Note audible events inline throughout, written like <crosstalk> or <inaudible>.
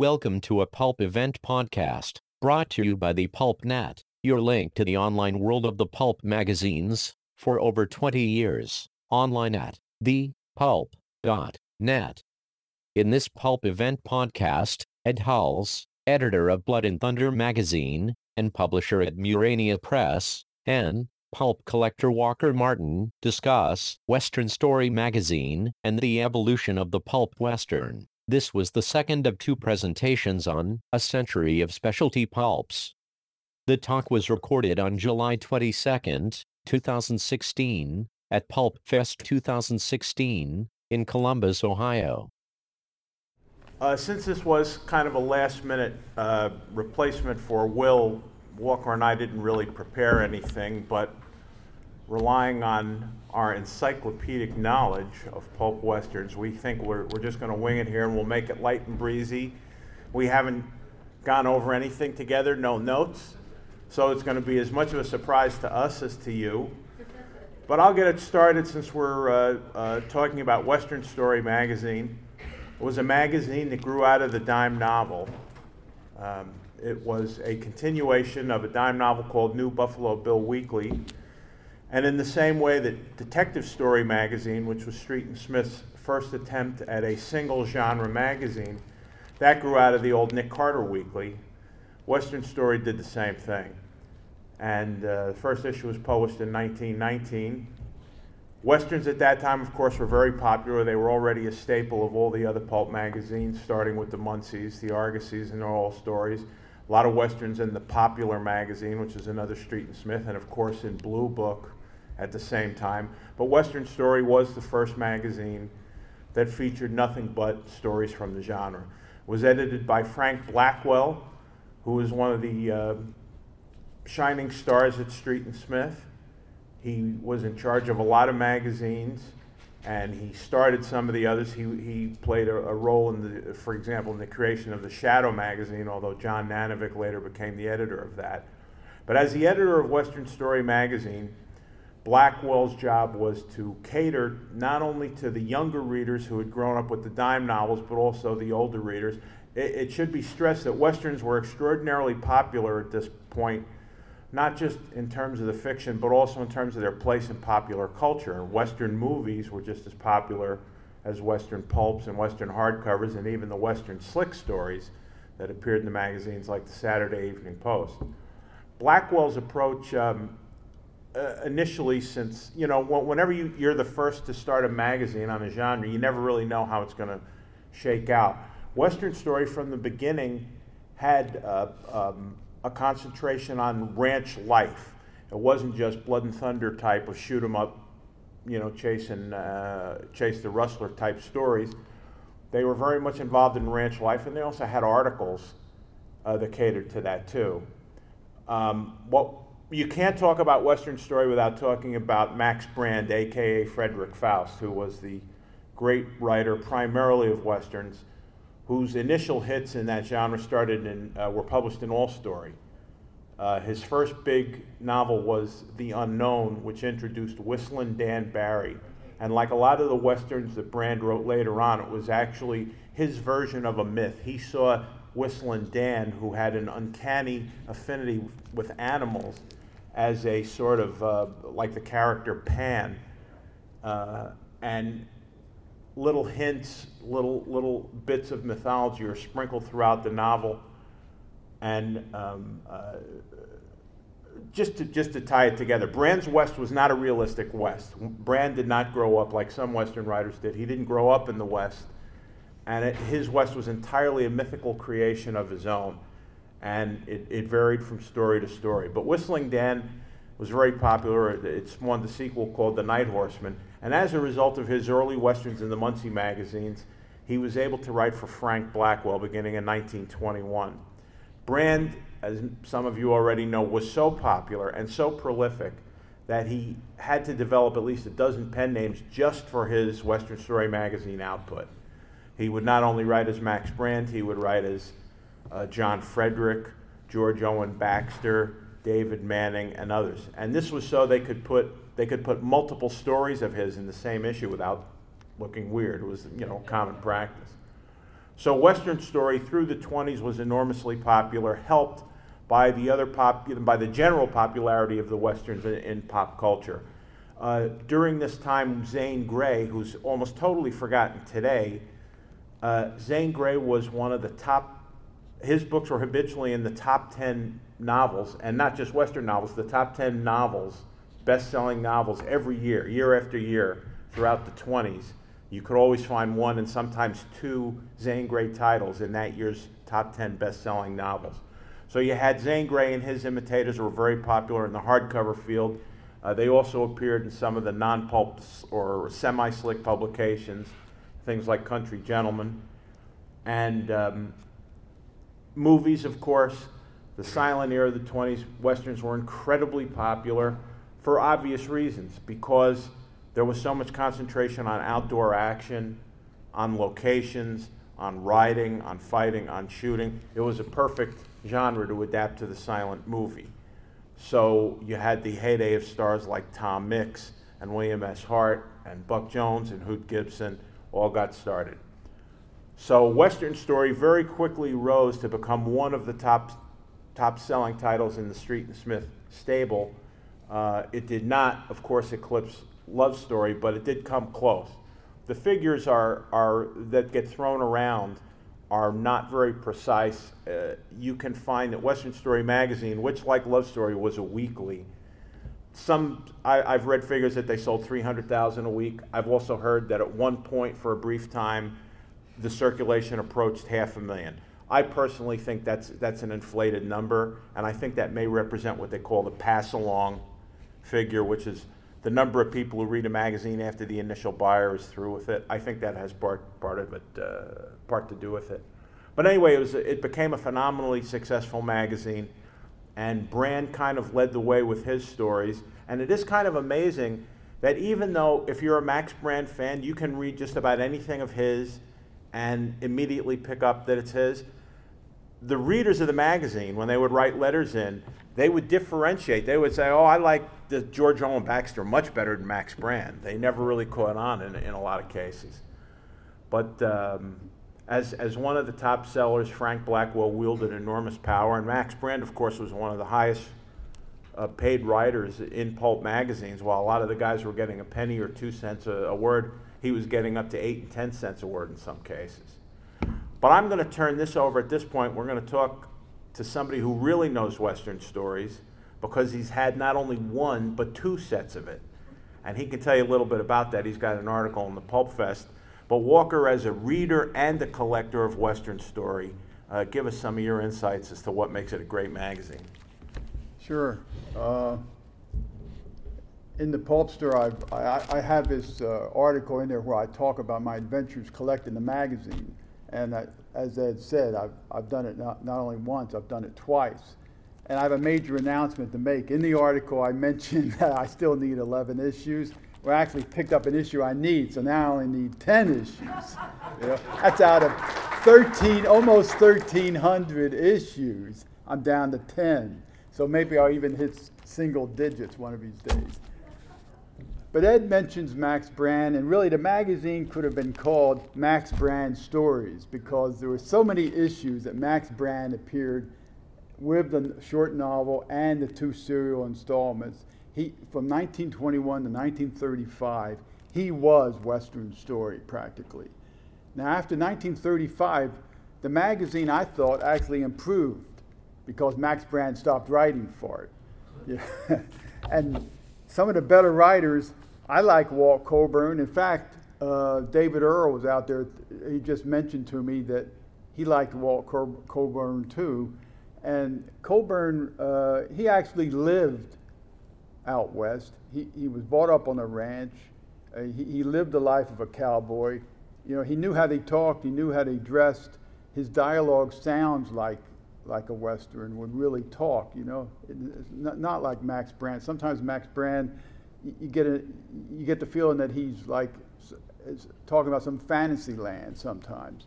Welcome to a Pulp Event podcast, brought to you by the Pulp Net, your link to the online world of the pulp magazines, for over 20 years, online at thepulp.net. In this Pulp Event podcast, Ed Hulse, editor of Blood and Thunder magazine, and publisher at Murania Press, and pulp collector Walker Martin discuss Western Story magazine and the evolution of the pulp western. This was the second of two presentations on A Century of Specialty Pulps. The talk was recorded on July 22, 2016, at Pulp Fest 2016 in Columbus, Ohio. Uh, since this was kind of a last minute uh, replacement for Will, Walker and I didn't really prepare anything, but relying on our encyclopedic knowledge of pulp westerns, we think we're, we're just going to wing it here and we'll make it light and breezy. We haven't gone over anything together, no notes, so it's going to be as much of a surprise to us as to you. But I'll get it started since we're uh, uh, talking about Western Story magazine. It was a magazine that grew out of the dime novel. Um, it was a continuation of a dime novel called New Buffalo Bill Weekly. And in the same way that Detective Story magazine, which was Street and Smith's first attempt at a single genre magazine, that grew out of the old Nick Carter Weekly. Western Story did the same thing. And uh, the first issue was published in 1919. Westerns at that time, of course, were very popular. They were already a staple of all the other pulp magazines, starting with the Munseys, the Argosies, and all stories. A lot of westerns in the Popular magazine, which is another Street and Smith, and of course in Blue Book at the same time. But Western Story was the first magazine that featured nothing but stories from the genre. It was edited by Frank Blackwell, who was one of the uh, shining stars at Street and Smith. He was in charge of a lot of magazines, and he started some of the others. He, he played a, a role in the, for example, in the creation of the Shadow magazine, although John Nanovic later became the editor of that. But as the editor of Western Story magazine, Blackwell's job was to cater not only to the younger readers who had grown up with the dime novels, but also the older readers. It, it should be stressed that westerns were extraordinarily popular at this point not just in terms of the fiction, but also in terms of their place in popular culture. And Western movies were just as popular as Western pulps and Western hardcovers, and even the Western slick stories that appeared in the magazines like the Saturday Evening Post. Blackwell's approach, um, uh, initially, since, you know, whenever you, you're the first to start a magazine on a genre, you never really know how it's going to shake out. Western Story from the beginning had uh, um, a concentration on ranch life. It wasn't just blood and thunder type of shoot 'em up, you know, chasing uh, chase the rustler type stories. They were very much involved in ranch life, and they also had articles uh, that catered to that too. Um, what you can't talk about Western story without talking about Max Brand, aka Frederick Faust, who was the great writer primarily of westerns whose initial hits in that genre started in, uh, were published in All Story. Uh, his first big novel was The Unknown, which introduced Whistlin' Dan Barry. And like a lot of the westerns that Brand wrote later on, it was actually his version of a myth. He saw Whistlin' Dan, who had an uncanny affinity with animals, as a sort of uh, like the character Pan. Uh, and little hints, little little bits of mythology are sprinkled throughout the novel, and um, uh, just to just to tie it together, Brand's West was not a realistic West. Brand did not grow up like some Western writers did. He didn't grow up in the West, and it, his West was entirely a mythical creation of his own, and it, it varied from story to story. But Whistling Dan was very popular. It spawned a sequel called The Night Horseman and as a result of his early westerns in the Munsey magazines, he was able to write for Frank Blackwell beginning in 1921. Brand, as some of you already know, was so popular and so prolific that he had to develop at least a dozen pen names just for his Western Story magazine output. He would not only write as Max Brand, he would write as uh, John Frederick, George Owen Baxter, David Manning, and others. And this was so they could put they could put multiple stories of his in the same issue without looking weird. It was, you know, common practice. So Western Story through the 20s was enormously popular, helped by the other pop, by the general popularity of the westerns in, in pop culture. Uh, during this time, Zane Grey, who's almost totally forgotten today, uh, Zane Grey was one of the top. His books were habitually in the top 10 novels, and not just Western novels, the top 10 novels, best selling novels every year, year after year, throughout the 20s. You could always find one and sometimes two Zane Grey titles in that year's top 10 best selling novels. So you had Zane Grey and his imitators were very popular in the hardcover field. Uh, they also appeared in some of the non pulp or semi slick publications, things like Country Gentleman. And um, movies, of course, the silent era of the 20s, westerns were incredibly popular for obvious reasons because there was so much concentration on outdoor action, on locations, on riding, on fighting, on shooting. It was a perfect genre to adapt to the silent movie. So you had the heyday of stars like Tom Mix and William S. Hart and Buck Jones and Hoot Gibson all got started. So Western Story very quickly rose to become one of the top top selling titles in the Street and Smith stable. Uh, it did not, of course, eclipse Love Story, but it did come close. The figures are, are that get thrown around are not very precise. Uh, you can find that Western Story magazine, which like Love Story was a weekly, some I, have read figures that they sold 300,000 a week. I've also heard that at one point, for a brief time, the circulation approached half a million. I personally think that's that's an inflated number, and I think that may represent what they call the pass along figure, which is the number of people who read a magazine after the initial buyer is through with it. I think that has part, part of it, uh, part to do with it. But anyway, it, was, it became a phenomenally successful magazine, and Brand kind of led the way with his stories. And it is kind of amazing that even though if you're a Max Brand fan, you can read just about anything of his and immediately pick up that it's his, the readers of the magazine, when they would write letters in, they would differentiate. They would say, "Oh, I like the George Roland Baxter much better than Max Brand." They never really caught on in, in a lot of cases. But um, as as one of the top sellers, Frank Blackwell wielded enormous power, and Max Brand, of course, was one of the highest uh, paid writers in pulp magazines. While a lot of the guys were getting a penny or two cents a, a word, he was getting up to eight and ten cents a word in some cases. But I'm going to turn this over at this point. We're going to talk to somebody who really knows Western stories because he's had not only one, but two sets of it. And he can tell you a little bit about that. He's got an article in the Pulp Fest. But Walker, as a reader and a collector of Western story, uh, give us some of your insights as to what makes it a great magazine. Sure. Uh, in the Pulpster, I've, I, I have this uh, article in there where I talk about my adventures collecting the magazine. And I, as Ed said, I've, I've done it not, not only once, I've done it twice. And I have a major announcement to make. In the article, I <laughs> mentioned that I still need 11 issues. Well, I actually picked up an issue I need, so now I only need 10 issues. <laughs> That's out of 13, almost 1,300 issues. I'm down to 10. So maybe I'll even hit single digits one of these days. But Ed mentions Max Brand, and really the magazine could have been called Max Brand Stories because there were so many issues that Max Brand appeared with the short novel and the two serial installments. He, from 1921 to 1935, he was Western Story practically. Now, after 1935, the magazine I thought actually improved because Max Brand stopped writing for it. <laughs> Yeah. and some of the better writers, I like Walt Coburn. In fact, uh, David Earl was out there. He just mentioned to me that he liked Walt Coburn too. And Coburn, uh, he actually lived out west. He, he was brought up on a ranch. Uh, he, he lived the life of a cowboy. You know, he knew how they talked, he knew how they dressed. His dialogue sounds like like a Western would really talk, you know, not, not like Max Brand. Sometimes Max Brand, you get, a, you get the feeling that he's like talking about some fantasy land sometimes.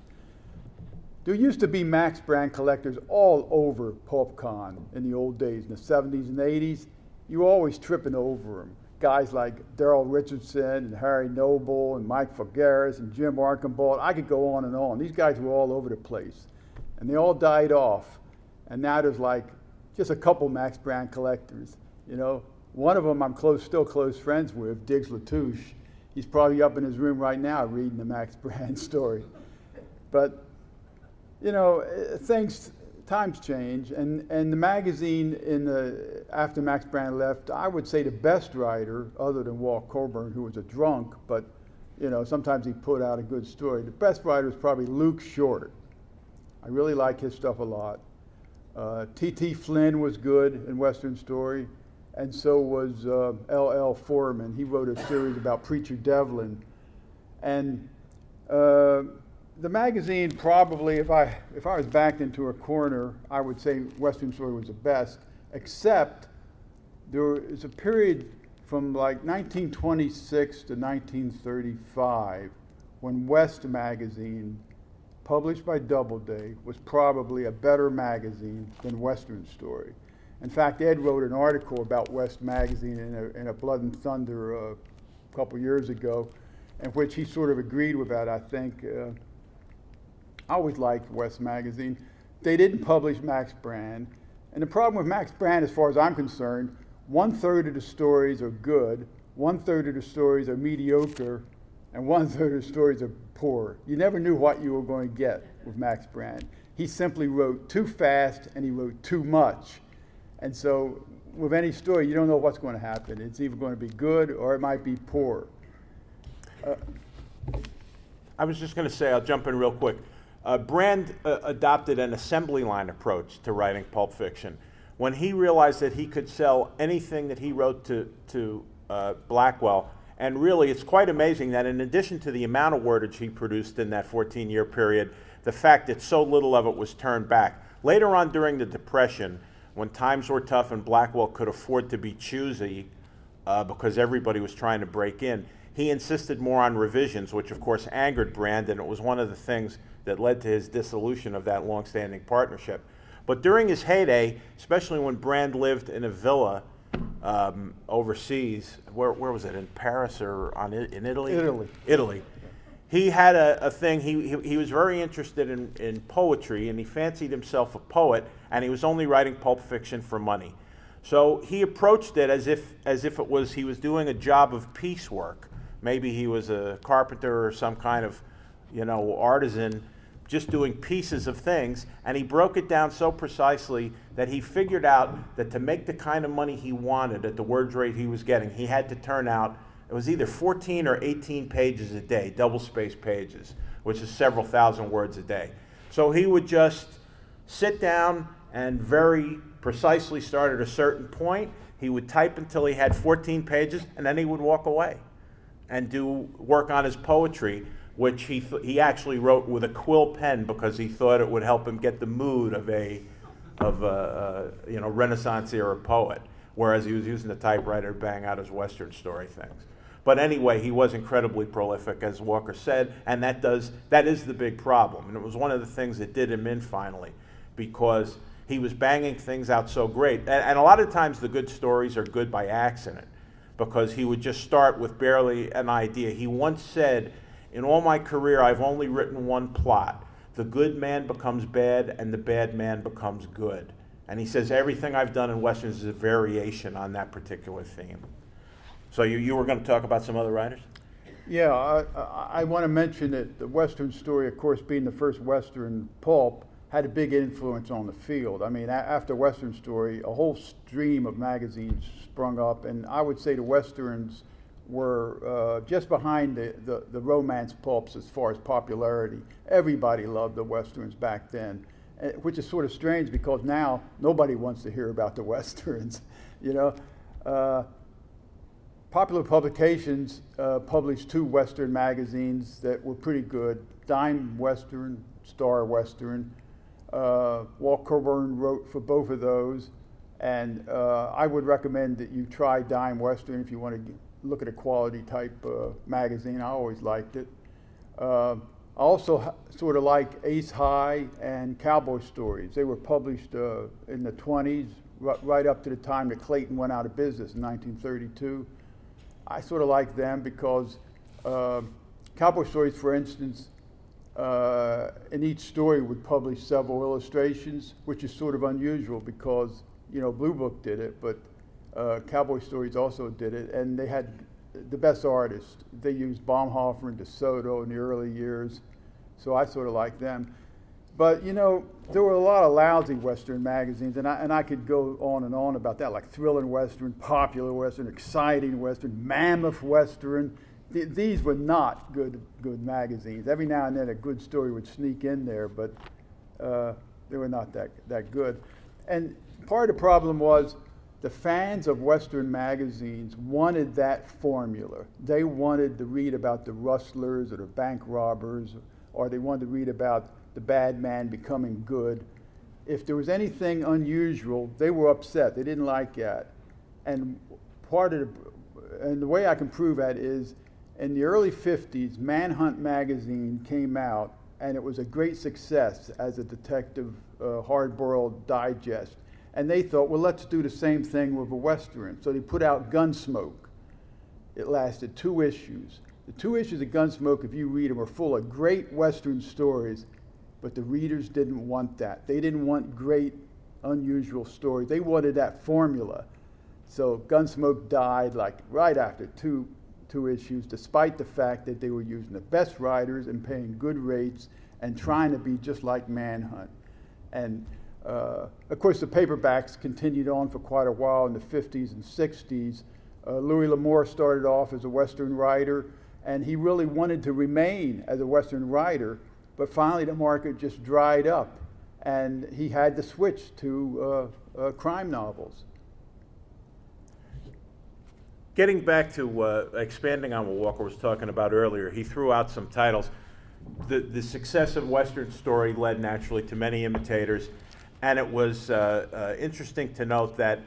There used to be Max Brand collectors all over PulpCon in the old days, in the 70s and 80s. You were always tripping over them. guys like Darrell Richardson and Harry Noble and Mike Figueres and Jim Archambault. I could go on and on. These guys were all over the place. And they all died off. And now there's like just a couple Max Brand collectors. You know, one of them I'm close, still close friends with, Digges La Touche. He's probably up in his room right now reading the Max Brand <laughs> story. But, you know, eh, things, times change. And, and the magazine in the, after Max Brand left, I would say the best writer, other than Walt Coburn, who was a drunk, but, you know, sometimes he put out a good story. The best writer is probably Luke Short. I really like his stuff a lot. T.T. Uh, Flynn was good in Western Story, and so was L.L. Uh, Foreman. He wrote a series about Preacher Devlin. And uh, the magazine probably, if I, if I was backed into a corner, I would say Western Story was the best, except there is a period from like 1926 to 1935 when West magazine published by Doubleday, was probably a better magazine than Western Story. In fact, Ed wrote an article about West Magazine in a, in a Blood and Thunder uh, a couple years ago, in which he sort of agreed with that, I think. Uh, I always liked West Magazine. They didn't publish Max Brand. And the problem with Max Brand, as far as I'm concerned, one third of the stories are good, one third of the stories are mediocre, and one third of the stories are poor. You never knew what you were going to get with Max Brand. He simply wrote too fast and he wrote too much. And so, with any story, you don't know what's going to happen. It's either going to be good or it might be poor. Uh, I was just going to say, I'll jump in real quick. Uh, Brand uh, adopted an assembly line approach to writing pulp fiction. When he realized that he could sell anything that he wrote to, to uh, Blackwell, and really, it's quite amazing that in addition to the amount of wordage he produced in that 14 year period, the fact that so little of it was turned back. Later on during the Depression, when times were tough and Blackwell could afford to be choosy uh, because everybody was trying to break in, he insisted more on revisions, which of course angered Brand, and it was one of the things that led to his dissolution of that long-standing partnership. But during his heyday, especially when Brand lived in a villa um, overseas. Where, where was it? In Paris or on in Italy? Italy. Italy. He had a, a thing. He, he, he was very interested in, in poetry, and he fancied himself a poet. And he was only writing pulp fiction for money. So he approached it as if as if it was he was doing a job of piecework. Maybe he was a carpenter or some kind of, you know, artisan just doing pieces of things. And he broke it down so precisely that he figured out that to make the kind of money he wanted at the word rate he was getting, he had to turn out, it was either 14 or 18 pages a day, double space pages, which is several thousand words a day. So he would just sit down and very precisely start at a certain point. He would type until he had 14 pages, and then he would walk away and do work on his poetry which he, th- he actually wrote with a quill pen because he thought it would help him get the mood of a, of a, you know, Renaissance era poet, whereas he was using the typewriter to bang out his Western story things. But anyway, he was incredibly prolific, as Walker said, and that, does, that is the big problem. And it was one of the things that did him in finally, because he was banging things out so great. And, and a lot of times the good stories are good by accident, because he would just start with barely an idea. He once said, in all my career, I've only written one plot. The good man becomes bad, and the bad man becomes good. And he says everything I've done in Westerns is a variation on that particular theme. So you, you were going to talk about some other writers? Yeah, I, I, want to mention that the Western story, of course, being the first Western pulp, had a big influence on the field. I mean, a- after Western Story, a whole stream of magazines sprung up, and I would say the Westerns were uh, just behind the, the, the, romance pulps as far as popularity. Everybody loved the westerns back then, eh, which is sort of strange because now nobody wants to hear about the <laughs> westerns. you know, uh, popular publications uh, published two western magazines that were pretty good: Dime Western, Star Western. Uh, Walt Coburn wrote for both of those. And uh, I would recommend that you try Dime Western if you want to look at a quality type uh, magazine. I always liked it. Uh, I also sort of like Ace High and Cowboy Stories. They were published uh, in the 20s, r- right up to the time that Clayton went out of business in 1932. I sort of like them because uh, cowboy stories, for instance, uh, in each story would publish several illustrations, which is sort of unusual because you know Blue Book did it, but uh, Cowboy Stories also did it, and they had the best artists. They used Baumhofer and DeSoto in the early years, so I sort of like them. But you know, there were a lot of lousy Western magazines, and I, and I could go on and on about that, like Thrilling Western, Popular Western, Exciting Western, Mammoth Western. Th- these were not good good magazines. Every now and then a good story would sneak in there, but uh, they were not that that good. And part of the problem was the fans of Western magazines wanted that formula. They wanted to read about the rustlers or the bank robbers, or they wanted to read about the bad man becoming good. If there was anything unusual, they were upset. They didn't like that. And part of the, and the way I can prove that is in the early 50s, Manhunt magazine came out, and it was a great success as a detective uh, hard-boiled digest. And they thought, well, let's do the same thing with a Western. So they put out Gunsmoke. It lasted two issues. The two issues of Gunsmoke, if you read them, are full of great Western stories but the readers didn't want that. They didn't want great, unusual stories. They wanted that formula. So Gunsmoke died like right after two, two issues, despite the fact that they were using the best writers and paying good rates and trying to be just like Manhunt. And uh, of course, the paperbacks continued on for quite a while in the 50s and 60s. Uh, Louis L'Amour started off as a Western writer, and he really wanted to remain as a Western writer but finally, the market just dried up, and he had to switch to uh, uh, crime novels. Getting back to uh, expanding on what Walker was talking about earlier, he threw out some titles. The, the success of Western Story led naturally to many imitators, and it was uh, uh, interesting to note that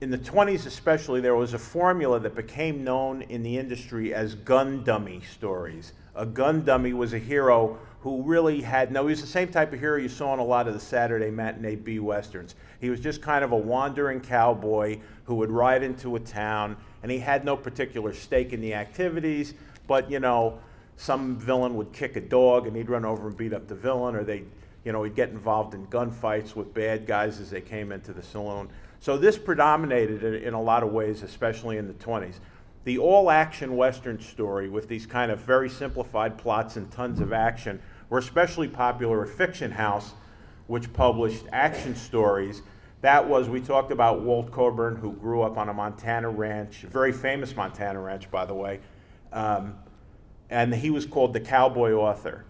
in the 20s especially, there was a formula that became known in the industry as gun dummy stories a gun dummy was a hero who really had no, he was the same type of hero you saw in a lot of the Saturday matinee B westerns. He was just kind of a wandering cowboy who would ride into a town, and he had no particular stake in the activities, but you know, some villain would kick a dog and he'd run over and beat up the villain, or they, you know, he'd get involved in gunfights with bad guys as they came into the saloon. So this predominated in a lot of ways, especially in the 20s the all action Western story with these kind of very simplified plots and tons of action were especially popular at Fiction House, which published action stories. That was, we talked about Walt Coburn, who grew up on a Montana ranch, a very famous Montana ranch, by the way. Um, and he was called the Cowboy Author.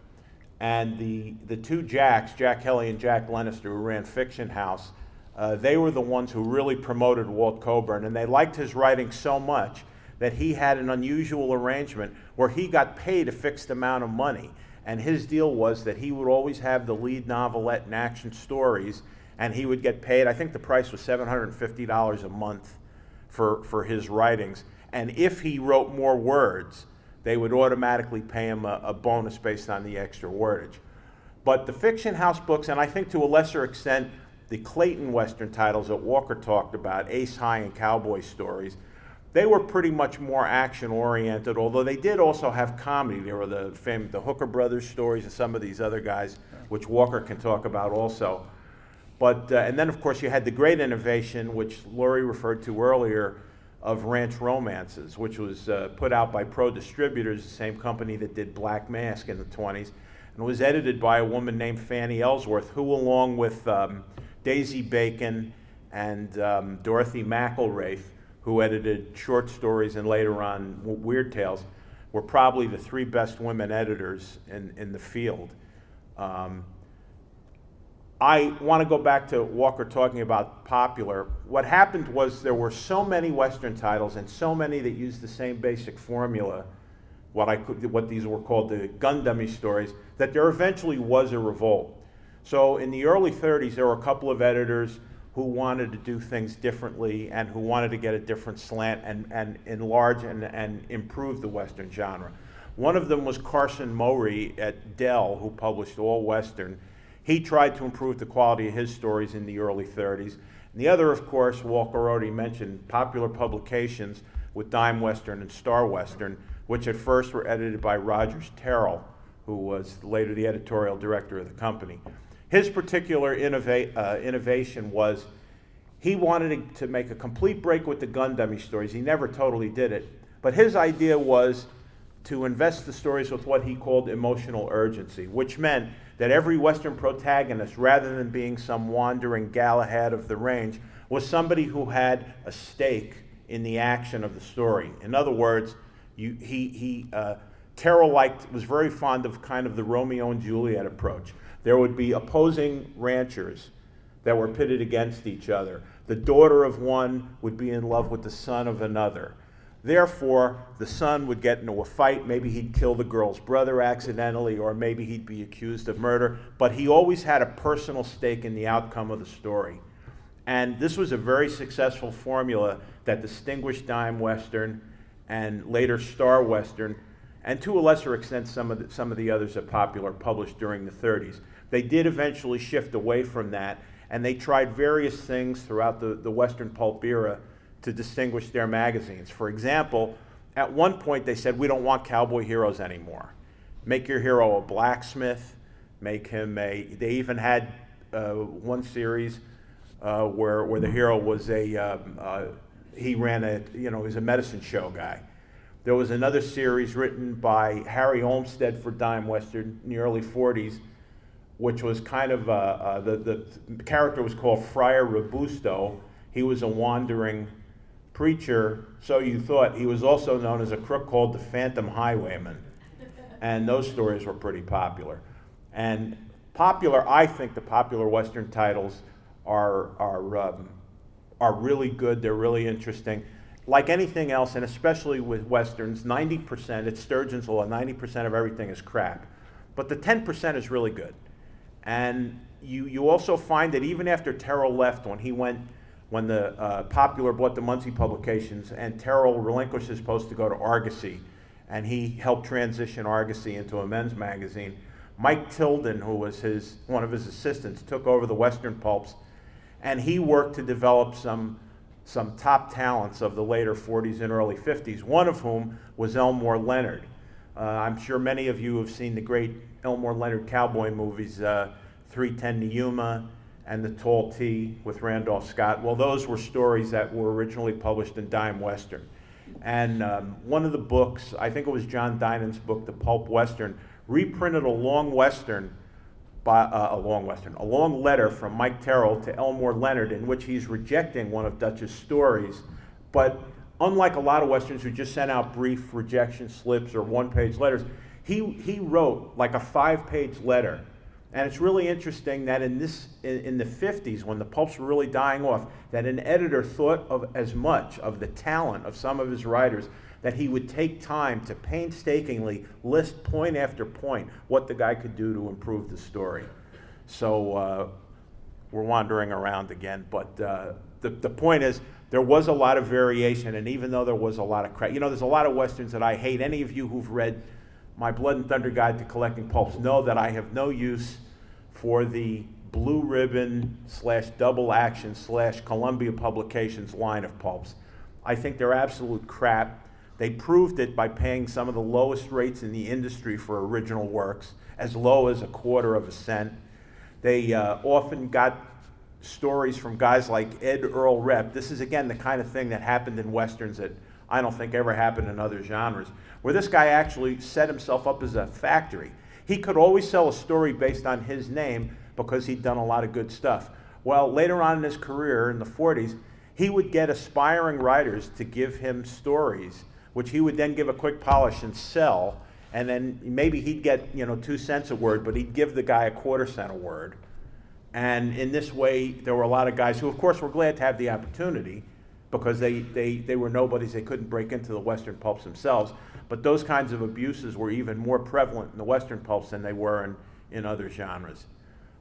And the, the two Jacks, Jack Kelly and Jack Glenister, who ran Fiction House, uh, they were the ones who really promoted Walt Coburn. And they liked his writing so much that he had an unusual arrangement where he got paid a fixed amount of money. And his deal was that he would always have the lead novelette and action stories, and he would get paid. I think the price was $750 a month for, for his writings. And if he wrote more words, they would automatically pay him a, a bonus based on the extra wordage. But the fiction house books, and I think to a lesser extent, the Clayton Western titles that Walker talked about, Ace High and Cowboy Stories, they were pretty much more action oriented, although they did also have comedy. There were the the Hooker Brothers stories and some of these other guys, which Walker can talk about also. But uh, and then of course you had the great innovation, which Laurie referred to earlier, of ranch romances, which was uh, put out by Pro Distributors, the same company that did Black Mask in the 20s, and was edited by a woman named Fanny Ellsworth, who, along with um, Daisy Bacon and um, Dorothy McIlwraith, who edited short stories and later on Weird Tales, were probably the three best women editors in, in the field. Um, I want to go back to Walker talking about popular. What happened was there were so many Western titles and so many that used the same basic formula, what, I what these were called the gun dummy stories, that there eventually was a revolt. So in the early 30s, there were a couple of editors who wanted to do things differently and who wanted to get a different slant and, and enlarge and, and improve the Western genre. One of them was Carson Mowry at Dell, who published all Western. He tried to improve the quality of his stories in the early 30s. And the other, of course, Walker already mentioned, Popular Publications, with Dime Western and Star Western, which at first were edited by Rogers Terrill, who was later the editorial director of the company. His particular innova- uh, innovation was he wanted to make a complete break with the gun dummy stories. He never totally did it, but his idea was to invest the stories with what he called emotional urgency, which meant that every Western protagonist, rather than being some wandering Galahad of the range, was somebody who had a stake in the action of the story. In other words, you, he, he uh, Terrill liked, was very fond of kind of the Romeo and Juliet approach. There would be opposing ranchers that were pitted against each other. The daughter of one would be in love with the son of another. Therefore, the son would get into a fight. Maybe he'd kill the girl's brother accidentally, or maybe he'd be accused of murder. But he always had a personal stake in the outcome of the story. And this was a very successful formula that distinguished Dime Western and later Star Western, and to a lesser extent, some of the, some of the others that Popular published during the 30s. They did eventually shift away from that, and they tried various things throughout the, the Western pulp era to distinguish their magazines. For example, at one point they said, We don't want cowboy heroes anymore. Make your hero a blacksmith, make him a. They even had uh, one series uh, where, where the hero was a. Um, uh, he ran a, you know, he was a medicine show guy. There was another series written by Harry Olmsted for Dime Western in the early 40s, which was kind of, uh, uh, the, the character was called Friar Robusto. He was a wandering preacher, so you thought. He was also known as a crook called the Phantom Highwayman. And those stories were pretty popular. And popular, I think the popular Western titles are, are, um, are really good, they're really interesting. Like anything else, and especially with Westerns, 90%, it's Sturgeon's Law, 90% of everything is crap. But the 10% is really good. And you, you also find that even after Terrill left, when he went when the uh, Popular bought the Munsey publications, and Terrill relinquished his post to go to Argosy, and he helped transition Argosy into a men's magazine. Mike Tilden, who was his one of his assistants, took over the Western pulps, and he worked to develop some some top talents of the later 40s and early 50s. One of whom was Elmore Leonard. Uh, I'm sure many of you have seen the great Elmore Leonard cowboy movies, uh, 310 to Yuma and The Tall T with Randolph Scott. Well, those were stories that were originally published in Dime Western. And um, one of the books, I think it was John Dinan's book, The Pulp Western, reprinted a long Western, by, uh, a long Western, a long letter from Mike Terrell to Elmore Leonard in which he's rejecting one of Dutch's stories. But unlike a lot of Westerns who just sent out brief rejection slips or one page letters, he, he wrote like a five page letter and it's really interesting that in this in, in, the 50s, when the pulps were really dying off, that an editor thought of as much of the talent of some of his writers that he would take time to painstakingly list point after point what the guy could do to improve the story. So uh, we're wandering around again, but uh, the, the point is there was a lot of variation, and even though there was a lot of crap, you know, there's a lot of westerns that I hate. Any of you who've read my Blood and Thunder Guide to Collecting Pulps know that I have no use for the blue ribbon slash double action slash Columbia Publications line of pulps. I think they're absolute crap. They proved it by paying some of the lowest rates in the industry for original works, as low as a quarter of a cent. They uh, often got stories from guys like Ed Earl Repp. This is, again, the kind of thing that happened in Westerns that I don't think ever happened in other genres where this guy actually set himself up as a factory. He could always sell a story based on his name because he'd done a lot of good stuff. Well, later on in his career, in the 40s, he would get aspiring writers to give him stories, which he would then give a quick polish and sell. And then maybe he'd get, you know, two cents a word, but he'd give the guy a quarter cent a word. And in this way, there were a lot of guys who, of course, were glad to have the opportunity because they, they, they were nobodies. They couldn't break into the Western pulps themselves. But those kinds of abuses were even more prevalent in the Western pulps than they were in, in other genres.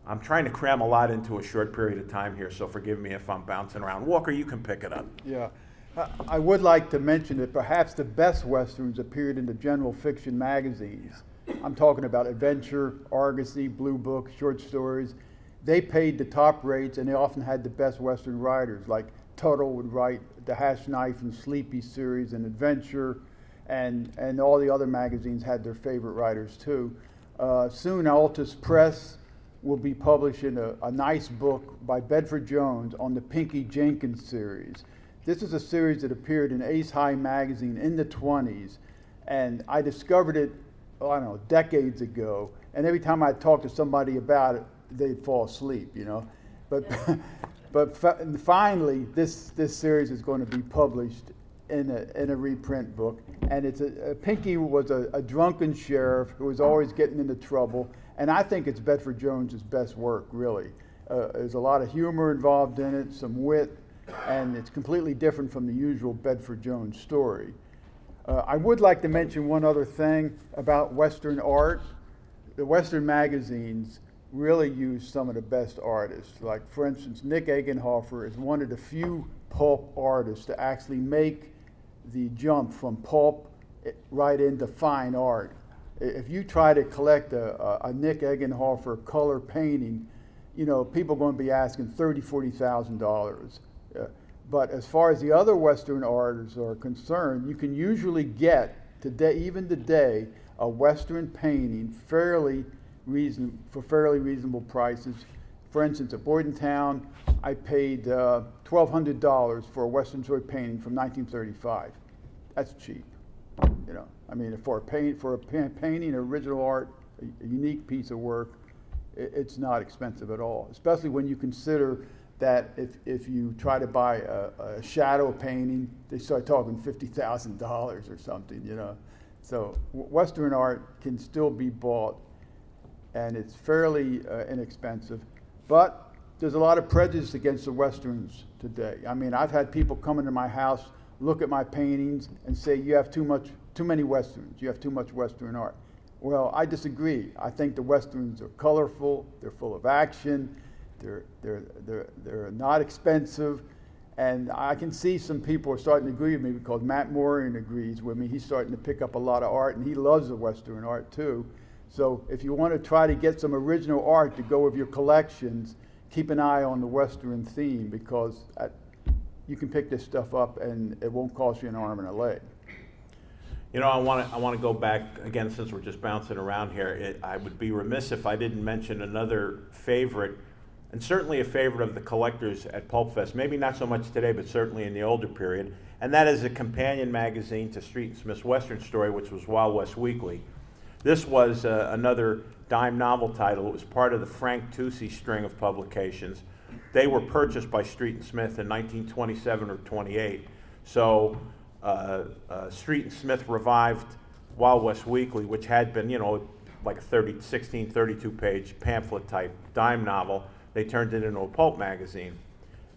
I'm trying to cram a lot into a short period of time here, so forgive me if I'm bouncing around. Walker, you can pick it up. Yeah. I would like to mention that perhaps the best westerns appeared in the general fiction magazines. I'm talking about Adventure, Argosy, Blue Book, short stories. They paid the top rates and they often had the best western writers like Tuttle would write the Hash Knife and Sleepy series and Adventure, and, and all the other magazines had their favorite writers too. Uh, soon, Altus Press will be publishing a, a nice book by Bedford Jones on the Pinky Jenkins series. This is a series that appeared in Ace High magazine in the 20s, and I discovered it, oh, I don't know, decades ago. And every time I talk to somebody about it, they'd fall asleep, you know. But, <laughs> but finally, this, this series is going to be published in a, in a reprint book. And it's a, a Pinky was a, a drunken sheriff who was always getting into trouble. And I think it's Bedford Jones's best work, really. Uh, there's a lot of humor involved in it, some wit, and it's completely different from the usual Bedford Jones story. Uh, I would like to mention one other thing about Western art. The Western magazines really use some of the best artists. Like, for instance, Nick Eggenhofer is one of the few pulp artists to actually make the jump from pulp eh, right into fine art. If you try to collect a, a Nick Eggenhofer color painting, you know, people are going to be asking thirty, forty thousand dollars. Uh, but as far as the other Western artists are concerned, you can usually get today, even today, a Western painting fairly reason for fairly reasonable prices. For instance, at Bordentown, I paid uh, $1,200 for a Western Joy painting from 1935. That's cheap, you know. I mean, for a paint for a painting, original art, a, a unique piece of work, it, it's not expensive at all. Especially when you consider that if, if you try to buy a, a shadow painting, they start talking $50,000 or something, you know. So Western art can still be bought and it's fairly uh, inexpensive. But there's a lot of prejudice against the Westerns today. I mean, I've had people come into my house, look at my paintings, and say, You have too much, too many Westerns, you have too much Western art. Well, I disagree. I think the Westerns are colorful, they're full of action, they're, they're, they're, they're not expensive. And I can see some people are starting to agree with me because Matt Moring agrees with me. He's starting to pick up a lot of art, and he loves the Western art too. So if you want to try to get some original art to go with your collections, keep an eye on the Western theme because at, you can pick this stuff up and it won't cost you an arm and a leg. You know, I want to I want to go back again since we're just bouncing around here. It, I would be remiss if I didn't mention another favorite, and certainly a favorite of the collectors at Pulp Fest. Maybe not so much today, but certainly in the older period. And that is a companion magazine to Street and Smith's Western Story, which was Wild West Weekly. This was uh, another dime novel title. It was part of the Frank Tousey string of publications. They were purchased by Street and Smith in 1927 or 28. So uh, uh, Street and Smith revived Wild West Weekly, which had been, you know, like a 30, 16, 32 page pamphlet type dime novel. They turned it into a pulp magazine.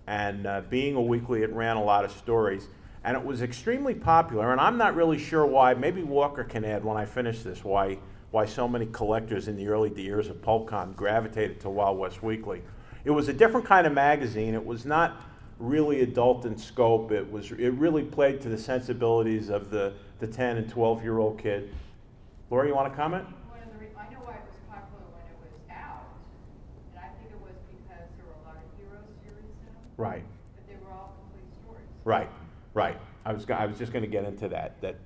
And uh, being a weekly, it ran a lot of stories and it was extremely popular. And I'm not really sure why. Maybe Walker can add when I finish this why why so many collectors in the early years of PulpCon gravitated to Wild West Weekly. It was a different kind of magazine. It was not really adult in scope. It was it really played to the sensibilities of the the 10 and 12 year old kid. Laura, you want to comment? I know why it was popular when it was out, I think it was because there were a lot of hero series in them. Right. But they were all complete stories. Right. Right. I was, I was just going to get into that. That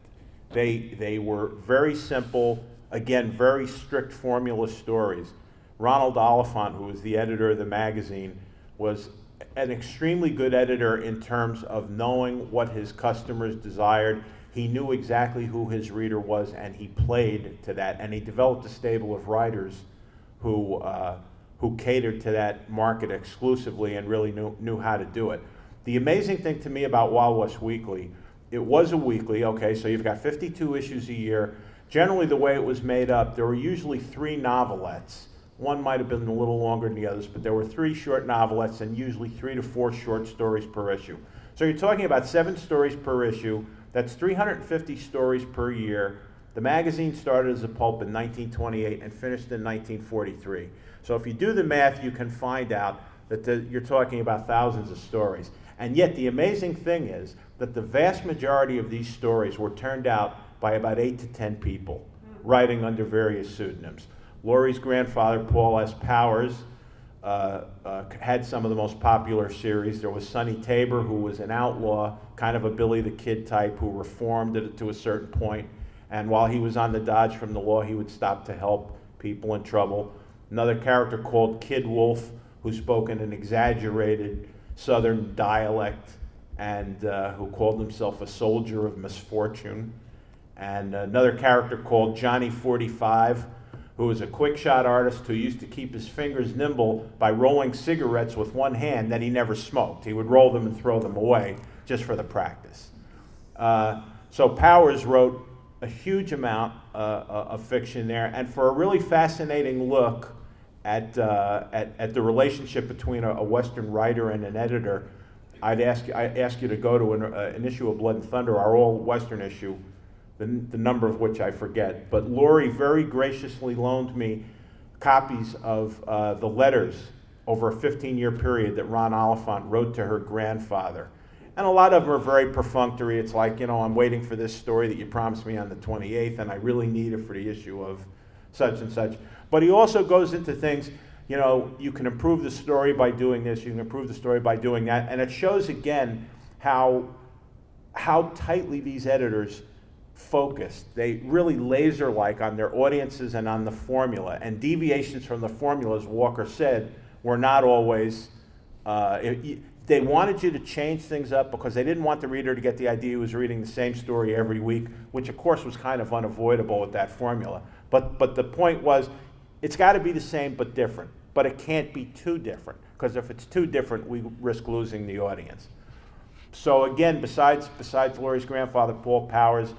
they, they were very simple, again, very strict formula stories. Ronald Oliphant, who was the editor of the magazine, was an extremely good editor in terms of knowing what his customers desired. He knew exactly who his reader was, and he played to that. And he developed a stable of writers who, uh, who catered to that market exclusively and really knew, knew how to do it. The amazing thing to me about Wild West Weekly, it was a weekly, okay, so you've got 52 issues a year. Generally, the way it was made up, there were usually three novelettes. One might have been a little longer than the others, but there were three short novelettes and usually three to four short stories per issue. So you're talking about seven stories per issue. That's 350 stories per year. The magazine started as a pulp in 1928 and finished in 1943. So if you do the math, you can find out that the, you're talking about thousands of stories. And yet, the amazing thing is that the vast majority of these stories were turned out by about eight to ten people, writing under various pseudonyms. Laurie's grandfather, Paul S. Powers, uh, uh, had some of the most popular series. There was Sonny Tabor, who was an outlaw, kind of a Billy the Kid type, who reformed it to a certain point. And while he was on the dodge from the law, he would stop to help people in trouble. Another character called Kid Wolf, who spoke in an exaggerated southern dialect and uh, who called himself a soldier of misfortune. And another character called Johnny 45, who was a quick shot artist who used to keep his fingers nimble by rolling cigarettes with one hand that he never smoked. He would roll them and throw them away just for the practice. Uh, so Powers wrote a huge amount uh, uh of fiction there, and for a really fascinating look at, uh, at, at, the relationship between a, a, Western writer and an editor, I'd ask, I'd ask you to go to an, uh, an issue of Blood and Thunder, our all Western issue, the, the number of which I forget. But Laurie very graciously loaned me copies of uh, the letters over a 15 year period that Ron Oliphant wrote to her grandfather. And a lot of them are very perfunctory. It's like, you know, I'm waiting for this story that you promised me on the 28th, and I really need it for the issue of such and such. But he also goes into things, you know, you can improve the story by doing this, you can improve the story by doing that. And it shows again how, how tightly these editors focused. They really laser like on their audiences and on the formula. And deviations from the formula, as Walker said, were not always. Uh, it, they wanted you to change things up because they didn't want the reader to get the idea he was reading the same story every week, which of course was kind of unavoidable with that formula. But, but the point was, it's got to be the same but different. But it can't be too different because if it's too different, we risk losing the audience. So again, besides besides Laurie's grandfather, Paul Powers,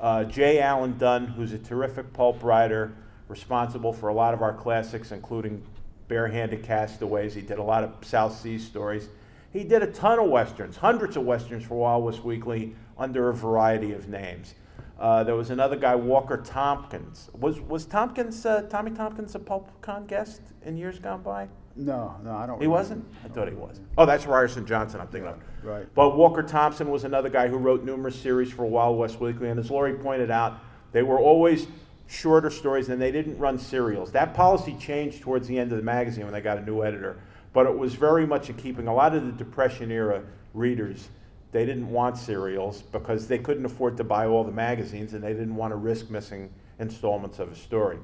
uh, J. Allan Dunn, who's a terrific pulp writer, responsible for a lot of our classics, including Barehanded Castaways. He did a lot of South Sea stories. He did a ton of westerns, hundreds of westerns for West Weekly under a variety of names. Uh, there was another guy, Walker Tompkins. Was was Tompkins uh, Tommy Tompkins a PulpCon guest in years gone by? No, no, I don't. He remember. wasn't. I thought he was. Oh, that's Ryerson Johnson. I'm thinking of. Right. But Walker Thompson was another guy who wrote numerous series for Wild West Weekly, and as Laurie pointed out, they were always shorter stories, and they didn't run serials. That policy changed towards the end of the magazine when they got a new editor but it was very much a keeping. A lot of the Depression era readers, they didn't want serials because they couldn't afford to buy all the magazines and they didn't want to risk missing installments of a story.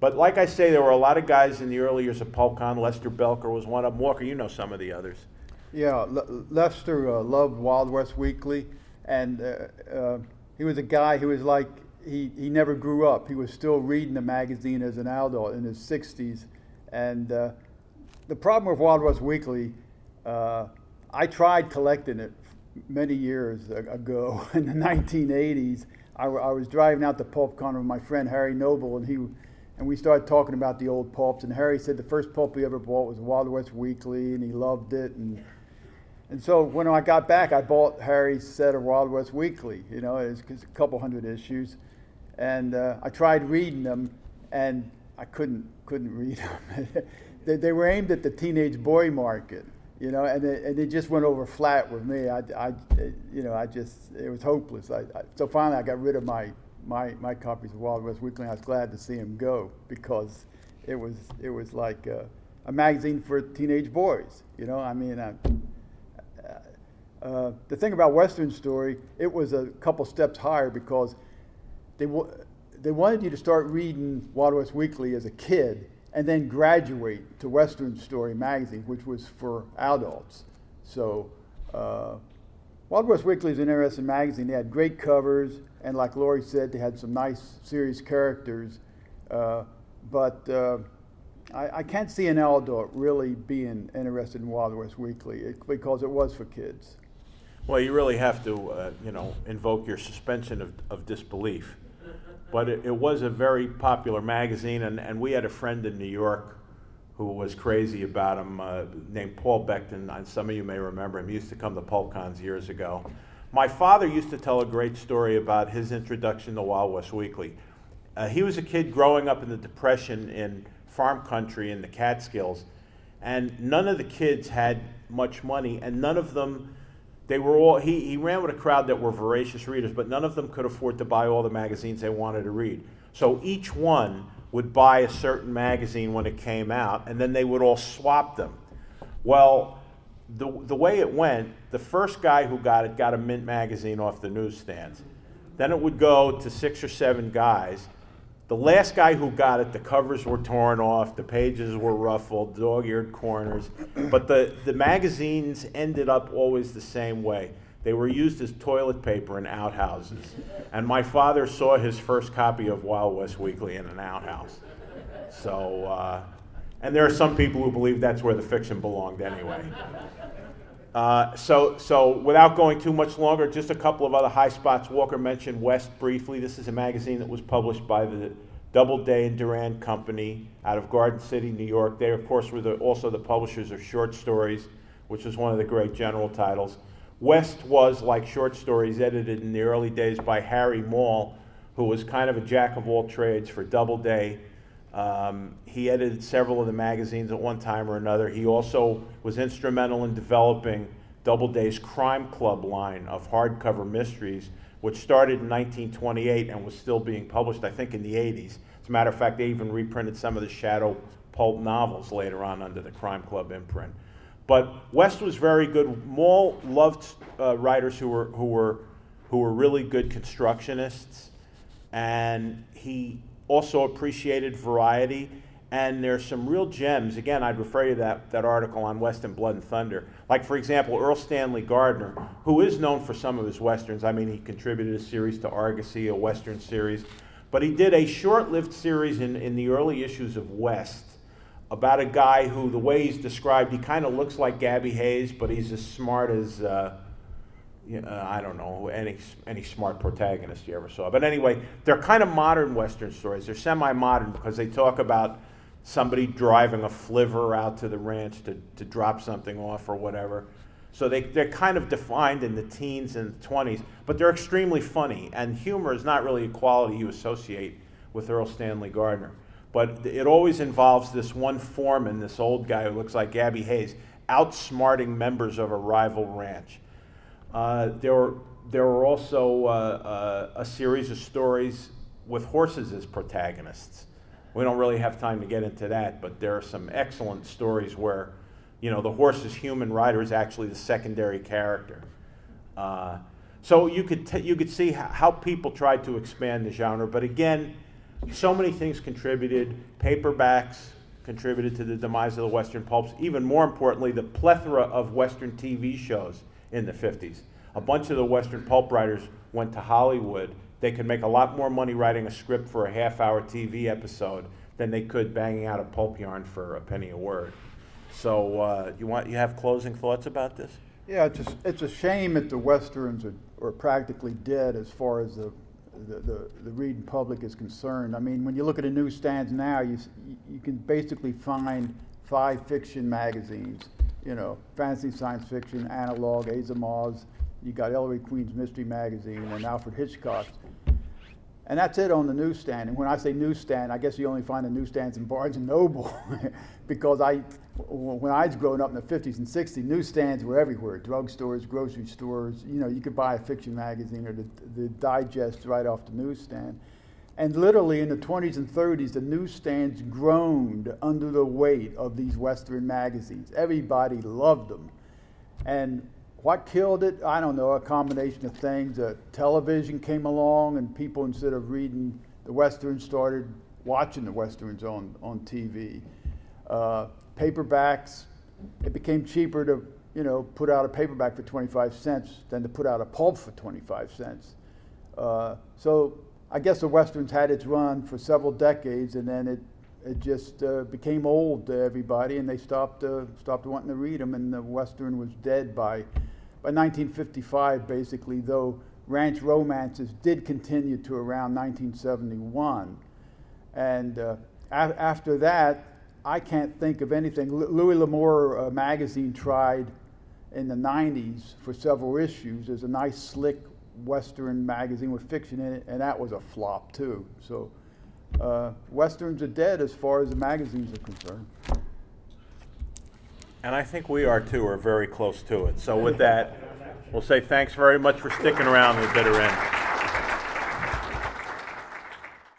But like I say, there were a lot of guys in the early years of PulpCon. Lester Belker was one of them. Walker, you know some of the others. Yeah, Le- Lester uh, loved Wild West Weekly, and uh, uh, he was a guy who was like he, he never grew up. He was still reading the magazine as an adult in his 60s, and uh, the problem with Wild West Weekly, uh, I tried collecting it many years ago <laughs> in the 1980s. I, I, was driving out to PulpCon with my friend Harry Noble, and he and we started talking about the old pulps. And Harry said the first pulp he ever bought was Wild West Weekly, and he loved it. And and so when I got back, I bought Harry's set of Wild West Weekly. You know, it's a couple hundred issues, and uh, I tried reading them, and I couldn't couldn't read <laughs> them. they, they were aimed at the teenage boy market, you know, and they, and they just went over flat with me. I, I you know, I just it was hopeless. I, I, so finally, I got rid of my my my copies of Wild West Weekly. I was glad to see him go because it was it was like a, a magazine for teenage boys. You know, I mean. I, uh, the thing about Western Story, it was a couple steps higher because they, w- they wanted you to start reading Wild West Weekly as a kid and then graduate to Western Story magazine, which was for adults. So, uh, Wild West Weekly is an interesting magazine. They had great covers, and like Laurie said, they had some nice, serious characters. Uh, but uh, I, I, can't see an adult really being interested in Wild West Weekly because it was for kids. Well, you really have to, uh, you know, invoke your suspension of, of disbelief but it, it, was a very popular magazine, and, and we had a friend in New York who was crazy about him, uh, named Paul Beckton. And some of you may remember him. He used to come to PulpCons years ago. My father used to tell a great story about his introduction to Wild West Weekly. Uh, he was a kid growing up in the Depression in farm country in the Catskills, and none of the kids had much money, and none of them they were all he, he ran with a crowd that were voracious readers but none of them could afford to buy all the magazines they wanted to read so each one would buy a certain magazine when it came out, and then they would all swap them. Well, the, the way it went, the first guy who got it got a Mint magazine off the newsstands. Then it would go to six or seven guys. The last guy who got it, the covers were torn off, the pages were ruffled, dog eared corners, but the, the magazines ended up always the same way. They were used as toilet paper in outhouses. And my father saw his first copy of Wild West Weekly in an outhouse. So, uh, and there are some people who believe that's where the fiction belonged anyway. Uh, so, so without going too much longer, just a couple of other high spots. Walker mentioned West briefly. This is a magazine that was published by the Doubleday and Doran Company out of Garden City, New York. They, of course, were the, also the publishers of short stories, which was one of the great general titles. West was, like short stories, edited in the early days by Harry Maule, who was kind of a jack of all trades for Doubleday. Um, he edited several of the magazines at one time or another. He also was instrumental in developing Doubleday's Crime Club line of hardcover mysteries, which started in 1928 and was still being published, I think, in the 80s. As a matter of fact, they even reprinted some of the Shadow pulp novels later on under the Crime Club imprint. But West was very good. Maule loved uh, writers who were who were who were really good constructionists, and he also appreciated variety. And there's some real gems. Again, I'd refer you to that, that article on West and Blood and Thunder. Like, for example, Erle Stanley Gardner, who is known for some of his westerns. I mean, he contributed a series to Argosy, a western series. But he did a short lived series in, in the early issues of West about a guy who, the way he's described, he kind of looks like Gabby Hayes, but he's as smart as, uh, know, uh, I don't know, any, any smart protagonist you ever saw. But anyway, they're kind of modern Western stories. They're semi modern because they talk about somebody driving a flivver out to the ranch to, to drop something off or whatever. So they, they're kind of defined in the teens and 20s, but they're extremely funny. And humor is not really a quality you associate with Erle Stanley Gardner. But it always involves this one foreman, this old guy who looks like Gabby Hayes, outsmarting members of a rival ranch. Uh, there, were, there were also uh, uh, a series of stories with horses as protagonists. We don't really have time to get into that, but there are some excellent stories where, you know, the horse's human rider is actually the secondary character. Uh, so you could, t- you could see how people tried to expand the genre, but again, so many things contributed. Paperbacks contributed to the demise of the Western pulps. Even more importantly, the plethora of Western TV shows in the 50s. A bunch of the Western pulp writers went to Hollywood. They could make a lot more money writing a script for a half hour TV episode than they could banging out a pulp yarn for a penny a word. So, uh, you, want, you have closing thoughts about this? Yeah, it's a, it's a shame that the Westerns are, are practically dead as far as the the, the, the reading public is concerned. I mean, when you look at the newsstands now, you, you can basically find five fiction magazines, you know, fantasy science fiction, analog, Asimov, you got Ellery Queen's Mystery Magazine and Alfred Hitchcock's. And that's it on the newsstand. And when I say newsstand, I guess you only find the newsstands in Barnes and Noble, <laughs> because I, when I was growing up in the 50s and 60s, newsstands were everywhere: drugstores, grocery stores. You know, you could buy a fiction magazine or the, the digest right off the newsstand. And literally in the 20s and 30s, the newsstands groaned under the weight of these Western magazines. Everybody loved them. And what killed it? I don't know, a combination of things. Uh, television came along, and people, instead of reading the Westerns, started watching the Westerns on, on TV. Uh, paperbacks, it became cheaper to you know, put out a paperback for 25 cents than to put out a pulp for 25 cents. Uh, so I guess the Westerns had its run for several decades, and then it, it just uh, became old to everybody, and they stopped, uh, stopped wanting to read them, and the Western was dead by by 1955, basically, though ranch romances did continue to around 1971. And uh, a- after that, I can't think of anything. L- Louis L'Amour uh, magazine tried in the 90s for several issues. There's a nice, slick Western magazine with fiction in it, and that was a flop too. So, uh, Westerns are dead as far as the magazines are concerned. And I think we are too, or very close to it. So with that, we'll say thanks very much for sticking around to the bitter end.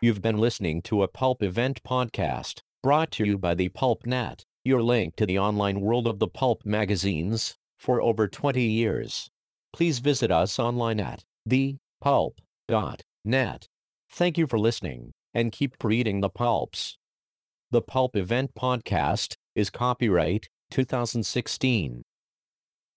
You've been listening to a Pulp Event podcast brought to you by the Pulp Net, your link to the online world of the pulp magazines for over 20 years. Please visit us online at thepulp.net. Thank you for listening and keep reading the pulps. The Pulp Event podcast is copyright 2016.